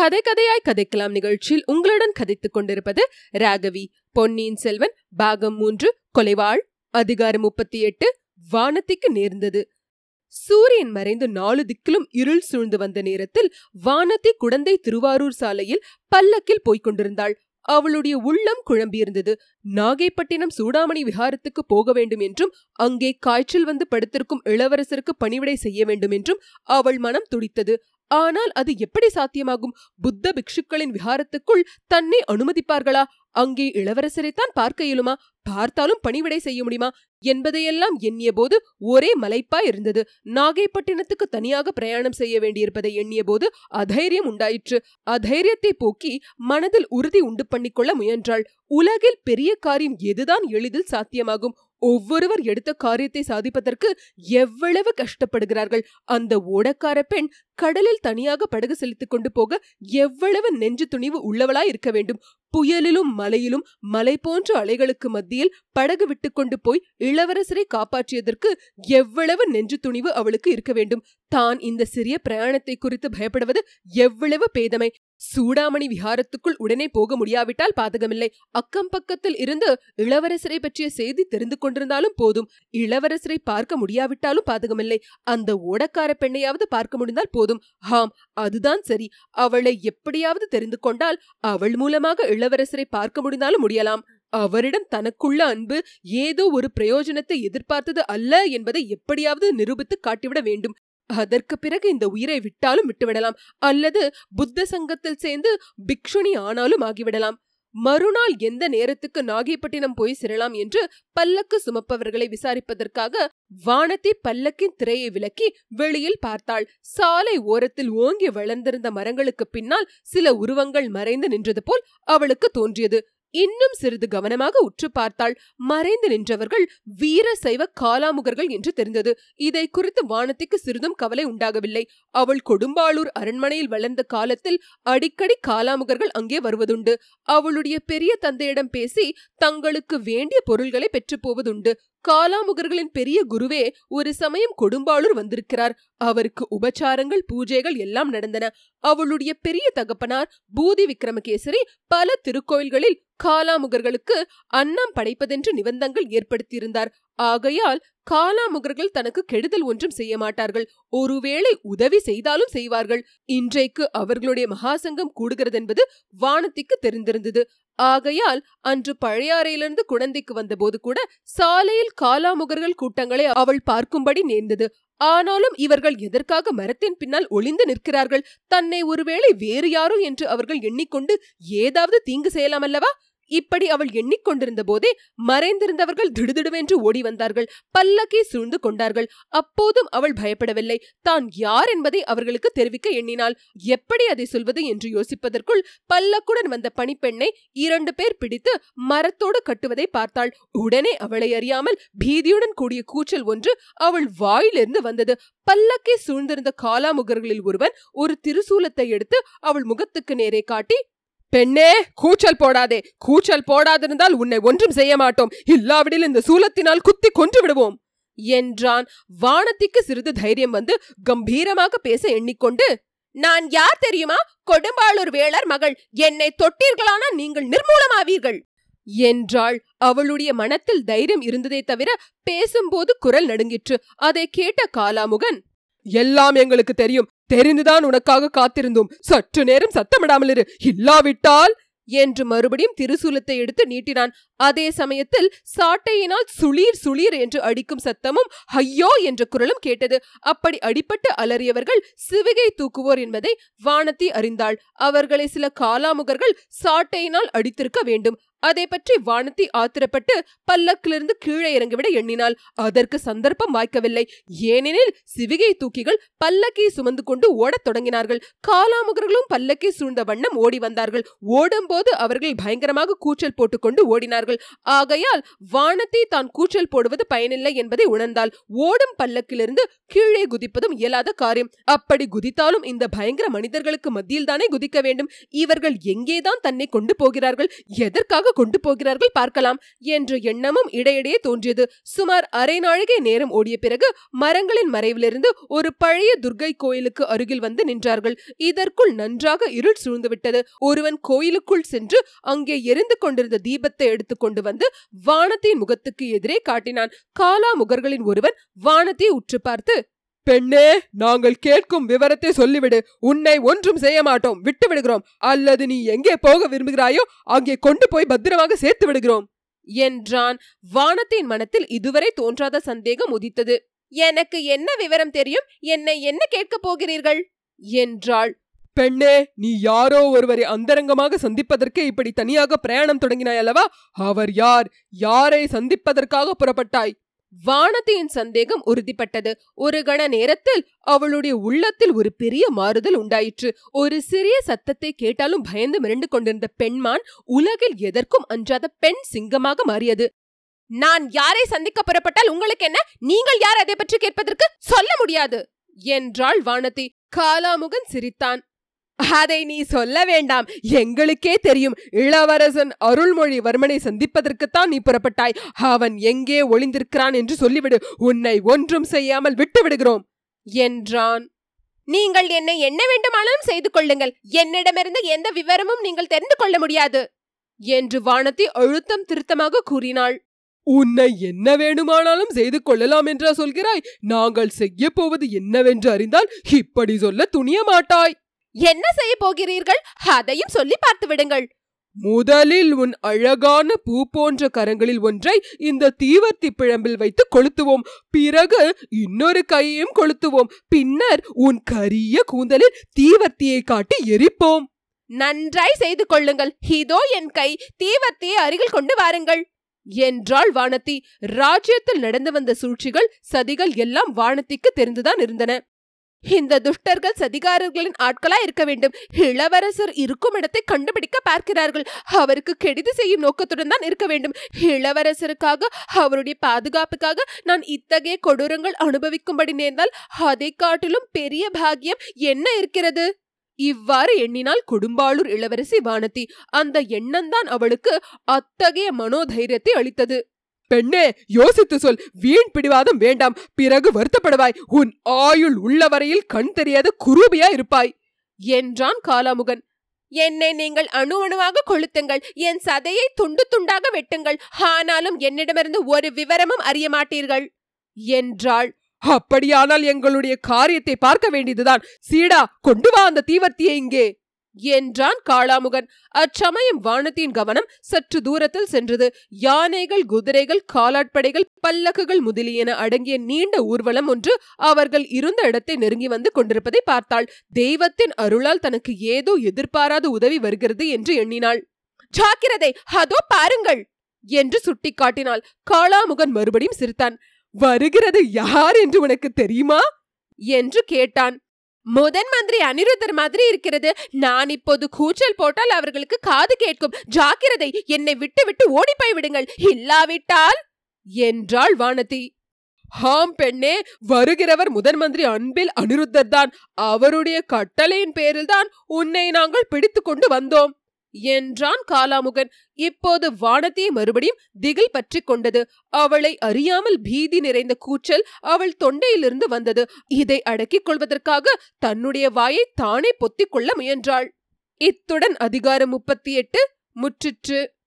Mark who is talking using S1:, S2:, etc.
S1: கதை கதையாய் கதைக்கலாம் நிகழ்ச்சியில் உங்களுடன் கதைத்துக் கொண்டிருப்பது ராகவி. பொன்னியின் செல்வன் பாகம் மூன்று கொலைவாள். அதிகாரம் முப்பத்தி எட்டு வானத்திற்கு நேர்ந்தது. சூரியன் மறைந்து நாலு திக்கிலும் இருள் சூழ்ந்து வந்த நேரத்தில் வானத்தி குடந்தை திருவாரூர் சாலையில் பல்லக்கில் போய்க் கொண்டிருந்தாள். அவளுடைய உள்ளம் குழம்பியிருந்தது. நாகைப்பட்டினம் சூடாமணி விஹாரத்துக்கு போக வேண்டும் என்றும் அங்கே காய்ச்சல் வந்து படுத்திருக்கும் இளவரசருக்கு பணிவிடை செய்ய வேண்டும் என்றும் அவள் மனம் துடித்தது. ஆனால் அது எப்படி சாத்தியமாகும்? புத்த பிக்ஷுக்களின் விஹாரத்துக்குள் தன்னை அனுமதிப்பார்களா? அங்கே இளவரசரைத்தான் பார்க்க இயலுமா? பார்த்தாலும் பணிவிடை செய்ய முடியுமா? என்பதையெல்லாம் எண்ணிய போது ஒரே மலைப்பாய் இருந்தது. நாகைப்பட்டினத்துக்கு தனியாக பிரயாணம் செய்ய வேண்டியிருப்பதை எண்ணிய போது அதைரியம் உண்டாயிற்று. அதைரியத்தை போக்கி மனதில் உறுதி உண்டு பண்ணிக்கொள்ள முயன்றாள். உலகில் பெரிய காரியம் எதுதான் எளிதில் சாத்தியமாகும்? ஒவ்வொருவர் எடுத்த காரியத்தை சாதிப்பதற்கு எவ்வளவு கஷ்டப்படுகிறார்கள். அந்த ஓடக்கார பெண் கடலில் தனியாக படகு செலுத்திக் கொண்டு போக எவ்வளவு நெஞ்சு துணிவு உள்ளவளாய் இருக்க வேண்டும். புயலிலும் மலையிலும் மலை போன்ற அலைகளுக்கு மத்தியில் படகு விட்டுக்கொண்டு போய் இளவரசரை காப்பாற்றியதற்கு எவ்வளவு நெஞ்சு துணிவு அவளுக்கு இருக்க வேண்டும். தான் இந்த சிறிய பிரயாணத்தை குறித்து பயப்படுவது எவ்வளவு பேதமை. சூடாமணி விஹாரத்துக்குள் உடனே போக முடியாவிட்டால் பாதகமில்லை. அக்கம் பக்கத்தில் இருந்து இளவரசரை பற்றிய செய்தி தெரிந்து கொண்டிருந்தாலும் போதும். இளவரசரை பார்க்க முடியாவிட்டாலும் பாதகமில்லை. அந்த ஓடக்கார பெண்ணையாவது பார்க்க முடிந்தால் போதும். ஹாம் அதுதான் சரி. அவளை எப்படியாவது தெரிந்து கொண்டால் அவள் மூலமாக இளவரசரை பார்க்க முடிந்தாலும் முடியலாம். அவரிடம் தனக்குள்ள அன்பு ஏதோ ஒரு பிரயோஜனத்தை எதிர்பார்த்தது அல்ல என்பதை எப்படியாவது நிரூபித்து காட்டிவிட வேண்டும். அதற்கு பிறகு இந்த உயிரை விட்டாலும் விட்டுவிடலாம். அல்லது புத்த சங்கத்தில் சேர்ந்து பிக்ஷுனி ஆனாலும் ஆகிவிடலாம். மறுநாள் எந்த நேரத்துக்கு நாகைப்பட்டினம் போய் சேரலாம் என்று பல்லக்கு சுமப்பவர்களை விசாரிப்பதற்காக வானத்தை பல்லக்கின் திரையை விலக்கி வெளியில் பார்த்தாள். சாலை ஓரத்தில் ஓங்கி வளர்ந்திருந்த மரங்களுக்கு பின்னால் சில உருவங்கள் மறைந்து நின்றது போல் அவளுக்கு தோன்றியது. இன்னும் சிறிது கவனமாக உற்று பார்த்தாள் மறைந்து நின்றவர்கள் வீர சைவ காலாமுகர்கள் என்று தெரிந்தது. இதை குறித்து வானத்திற்கு சிறிதும் கவலை உண்டாகவில்லை. அவள் கொடும்பாளூர் அரண்மனையில் வளர்ந்த காலத்தில் அடிக்கடி காலாமுகர்கள் அங்கே வருவதுண்டு. அவளுடைய பெரிய தந்தையிடம் பேசி தங்களுக்கு வேண்டிய பொருள்களை பெற்று போவதுண்டு. காலாமுகர்களின் பெரிய குருவே ஒரு சமயம் கொடும்பாளூர் வந்திருக்கிறார். அவருக்கு உபச்சாரங்கள் பூஜைகள் எல்லாம் நடந்தன. அவளுடைய பெரிய தகப்பனார் பூதி விக்ரமகேசரி பல திருக்கோயில்களில் காலாமுகர்களுக்கு அன்னம் படைப்பதென்று நிபந்தங்கள் ஏற்படுத்தியிருந்தார். ஆகையால் காலாமுகர்கள் தனக்கு கெடுதல் ஒன்றும் செய்ய மாட்டார்கள். ஒருவேளை உதவி செய்தாலும் செய்வார்கள். இன்றைக்கு அவர்களுடைய மகாசங்கம் கூடுகிறதென்பது வானத்திற்கு தெரிந்திருந்தது. ஆகையால் அன்று பழையாறையிலிருந்து குழந்தைக்கு வந்தபோது கூட சாலையில் காலாமுகர்கள் கூட்டங்களை அவள் பார்க்கும்படி நேர்ந்தது. ஆனாலும் இவர்கள் எதற்காக மரத்தின் பின்னால் ஒளிந்து நிற்கிறார்கள்? தன்னை ஒருவேளை வேறு யாரோ என்று அவர்கள் எண்ணிக்கொண்டு ஏதாவது தீங்கு செய்யலாம் அல்லவா இப்படி அவள் எண்ணிக்கொண்டிருந்த போதே மறைந்திருந்தவர்கள் திடுதிடுவென்று ஓடி வந்தார்கள் பல்லக்கை சூழ்ந்து கொண்டார்கள். அப்போதும் அவள் பயப்படவில்லை. தான் யார் என்பதை அவர்களுக்கு தெரிவிக்க எண்ணினாள். எப்படி அதை சொல்வது என்று யோசிப்பதற்குள் பல்லக்குடன் வந்த பணிப்பெண்ணை இரண்டு பேர் பிடித்து மரத்தோடு கட்டுவதை பார்த்தாள். உடனே அவளை அறியாமல் பீதியுடன் கூடிய கூச்சல் ஒன்று அவள் வாயிலிருந்து வந்தது. பல்லக்கை சூழ்ந்திருந்த காலாமுகர்களில் ஒருவன் ஒரு திருசூலத்தை எடுத்து அவள் முகத்துக்கு நேரே காட்டி பெண்ணே கூச்சல் போடாதே. கூச்சல் போடாதிருந்தால் உன்னை ஒன்றும் செய்ய மாட்டோம். இல்லாவிடில் இந்த சூலத்தினால் குத்தி கொன்று விடுவோம். என்றான். வானத்திற்கு சிறிது தைரியம் வந்து கம்பீரமாக பேச எண்ணிக்கொண்டு நான் யார் தெரியுமா? கொடும்பாளூர் வேளர் மகள். என்னை தொட்டீர்களானா நீங்கள் நிர்மூலமாவீர்கள்? என்றாள். அவளுடைய மனத்தில் தைரியம் இருந்ததே தவிர பேசும்போது குரல் நடுங்கிற்று. அதை கேட்ட காலாமுகன் எல்லாம் எங்களுக்கு தெரியும். தெரிந்துதான் உனக்காக காத்திருந்தோம். சற்று நேரம் சத்தமிடாமல் இரு. இல்லாவிட்டால் என்று மறுபடியும் திருசூலத்தை எடுத்து நீட்டினான். அதே சமயத்தில் சாட்டையினால் சுளீர் சுளீர் என்று அடிக்கும் சத்தமும் ஐயோ என்ற குரலும் கேட்டது. அப்படி அடிப்பட்டு அலறியவர்கள் சிவிகை தூக்குவோர் என்பதை வானத்தி அறிந்தாள். அவர்களை சில காலாமுகர்கள் சாட்டையினால் அடித்திருக்க வேண்டும். அதை பற்றி வானத்தி ஆத்திரப்பட்டு பல்லக்கிலிருந்து கீழே இறங்கிவிட எண்ணினாள். அதற்கு சந்தர்ப்பம் வாய்க்கவில்லை. ஏனெனில் சிவிகை தூக்கிகள் பல்லக்கை சுமந்து கொண்டு ஓடத் தொடங்கினார்கள். காலாமுகர்களும் பல்லக்கை சூழ்ந்த வண்ணம் ஓடி வந்தார்கள். ஓடும்போது அவர்கள் பயங்கரமாக கூச்சல் போட்டுக்கொண்டு ஓடினார்கள். ஆகையால் வானத்தை தான் கூச்சல் போடுவது பயனில்லை என்பதை உணர்ந்தால் ஓடும் பல்லக்கிலிருந்து கீழே குதிப்பதும் இயலாத காரியம். அப்படி குதித்தாலும் இந்த பயங்கர மனிதர்களுக்கு மத்தியில் தானே குதிக்க வேண்டும். இவர்கள் எங்கேதான் தன்னை கொண்டு போகிறார்கள்? எதற்காக கொண்டு போகிறார்கள் பார்க்கலாம் என்ற எண்ணமும் இடையிடையே தோன்றியது. சுமார் அரை நாழிகை நேரம் ஓடிய பிறகு மரங்களின் மறைவிலிருந்து ஒரு பழைய துர்கை கோயிலுக்கு அருகில் வந்து நின்றார்கள். இதற்குள் நன்றாக இருள் சூழ்ந்துவிட்டது. ஒருவன் கோயிலுக்குள் சென்று அங்கே எரிந்து கொண்டிருந்த தீபத்தை எடுத்துக்கொண்டு வந்து வானத்தின் முகத்துக்கு எதிரே காட்டினான். காலா முகர்களின் ஒருவன் வானத்தை உற்று பார்த்து பெண்ணே நாங்கள் கேட்கும் விவரத்தை சொல்லிவிடு. உன்னை ஒன்றும் செய்ய மாட்டோம் விட்டு விடுகிறோம் அல்லது நீ எங்கே போக விரும்புகிறாயோ அங்கே கொண்டு போய் பத்திரமாக சேர்த்து விடுகிறோம். என்றான். வானத்தின் மனத்தில் இதுவரை தோன்றாத சந்தேகம் உதித்தது. எனக்கு என்ன விவரம் தெரியும்? என்னை என்ன கேட்கப் போகிறீர்கள்? என்றாள். பெண்ணே நீ யாரோ ஒருவரை அந்தரங்கமாக சந்திப்பதற்கு இப்படி தனியாக பிரயாணம் தொடங்கினாய் அல்லவா? அவர் யார்? யாரை சந்திப்பதற்காக புறப்பட்டாய்? வானதியின் சந்தேகம் உறுதிப்பட்டது. ஒரு கண நேரத்தில் அவளுடைய உள்ளத்தில் ஒரு பெரிய மாறுதல் உண்டாயிற்று. ஒரு சிறிய சத்தத்தை கேட்டாலும் பயந்து மிரண்டு கொண்டிருந்த பெண்மான் உலகில் எதற்கும் அஞ்சாத பெண் சிங்கமாக மாறியது. நான் யாரை சந்திக்க புறப்பட்டால் உங்களுக்கு என்ன? நீங்கள் யார் அதை பற்றி கேட்பதற்கு? சொல்ல முடியாது! என்றாள் வானதி. காலாமுகன் சிரித்தான். அதை நீ சொல்ல வேண்டாம். எங்களுக்கே தெரியும். இளவரசன் அருள்மொழிவர்மனை சந்திப்பதற்குத்தான் நீ புறப்பட்டாய். அவன் எங்கே ஒளிந்திருக்கிறான் என்று சொல்லிவிடு. உன்னை ஒன்றும் செய்யாமல் விட்டு விடுகிறோம் என்றான். நீங்கள் என்னை என்ன வேண்டுமானாலும் செய்து கொள்ளுங்கள். என்னிடமிருந்து எந்த விவரமும் நீங்கள் தெரிந்து கொள்ள முடியாது. என்று வானதி அழுத்தம் திருத்தமாக கூறினாள். உன்னை என்ன வேணுமானாலும் செய்து கொள்ளலாம் என்றா சொல்கிறாய். நாங்கள் செய்ய போவது என்னவென்று அறிந்தால் இப்படி சொல்ல துணிய மாட்டாய் என்ன செய்ய போகிறீர்கள்? அதையும் சொல்லி பார்த்து விடுங்கள். முதலில் உன் அழகான பூ போன்ற கரங்களில் ஒன்றை இந்த தீவர்த்தி பிழம்பில் வைத்து கொளுத்துவோம். பிறகு இன்னொரு கையையும் கொளுத்துவோம். பின்னர் உன் கரிய கூந்தலில் தீவர்த்தியை காட்டி எரிப்போம். நன்றாய் செய்து கொள்ளுங்கள். இதோ என் கை. தீவர்த்தியை அருகில் கொண்டு வாருங்கள். என்றாள் வானதி. ராஜ்யத்தில் நடந்து வந்த சூழ்ச்சிகள் சதிகள் எல்லாம் வானத்திக்கு தெரிந்துதான் இருந்தன. இந்த துஷ்டர்கள் சதிகாரர்களின் ஆட்களா இருக்க வேண்டும். இளவரசர் இருக்கும் இடத்தை கண்டுபிடிக்க பார்க்கிறார்கள். அவருக்கு கெடுதி செய்யும் நோக்கத்துடன் தான் இருக்க வேண்டும். இளவரசருக்காக அவருடைய பாதுகாப்புக்காக நான் இத்தகைய கொடூரங்கள் அனுபவிக்கும்படி நேர்ந்தால் அதை காட்டிலும் பெரிய பாகியம் என்ன இருக்கிறது? இவ்வாறு எண்ணினால் கொடும்பாளூர் இளவரசி வானதி அந்த எண்ணம்தான் அவளுக்கு அத்தகைய மனோதைரியத்தை அளித்தது. பெண்ணே யோசித்து சொல். வீண் பிடிவாதம் வேண்டாம். பிறகு வருத்தப்படுவாய். உன் ஆயுள் உள்ளவரையில் கண் தெரியாத குரூபியா இருப்பாய். என்றான் காலாமுகன். என்னை நீங்கள் அணு அணுவாக கொளுத்துங்கள். என் சதையை துண்டு துண்டாக வெட்டுங்கள். ஆனாலும் என்னிடமிருந்து ஒரு விவரமும் அறிய மாட்டீர்கள். என்றாள். அப்படியானால் எங்களுடைய காரியத்தை பார்க்க வேண்டியதுதான். சீடா கொண்டு வா அந்த தீவர்த்தியை இங்கே. என்றான் காளாமுகன். அச்சமயம் வானத்தின் கவனம் சற்று தூரத்தில் சென்றது. யானைகள் குதிரைகள் காலாட்படைகள் பல்லக்குகள் முதலியன அடங்கிய நீண்ட ஊர்வலம் ஒன்று அவர்கள் இருந்த இடத்தை நெருங்கி வந்து கொண்டிருப்பதை பார்த்தாள். தெய்வத்தின் அருளால் தனக்கு ஏதோ எதிர்பாராத உதவி வருகிறது என்று எண்ணினாள். ஜாக்கிரதை அதோ பாருங்கள் என்று சுட்டிக்காட்டினாள். காளாமுகன் மறுபடியும் சிரித்தான். வருகிறது யார் என்று உனக்கு தெரியுமா? என்று கேட்டான். முதன் மந்திரி அனிருத்தர் மாதிரி இருக்கிறது. நான் இப்போது கூச்சல் போட்டால் அவர்களுக்கு காது கேட்கும். ஜாக்கிரதை என்னை விட்டு விட்டு ஓடிப்போய் விடுங்கள். இல்லாவிட்டால் என்றாள் வானதி. ஹாம் பெண்ணே வருகிறவர் முதன் மந்திரி அன்பில் அனிருத்தர் தான். அவருடைய கட்டளையின் பேரில் தான் உன்னை நாங்கள் பிடித்து கொண்டு வந்தோம். என்றான் காலாமுகன். இப்போது வானதியை மறுபடியும் திகில் பற்றி கொண்டது. அவளை அறியாமல் பீதி நிறைந்த கூச்சல் அவள் தொண்டையிலிருந்து வந்தது. இதை அடக்கிக் கொள்வதற்காக தன்னுடைய வாயை தானே பொத்திக் கொள்ள முயன்றாள். இத்துடன் அதிகாரம் முப்பத்தி எட்டு முற்றிற்று.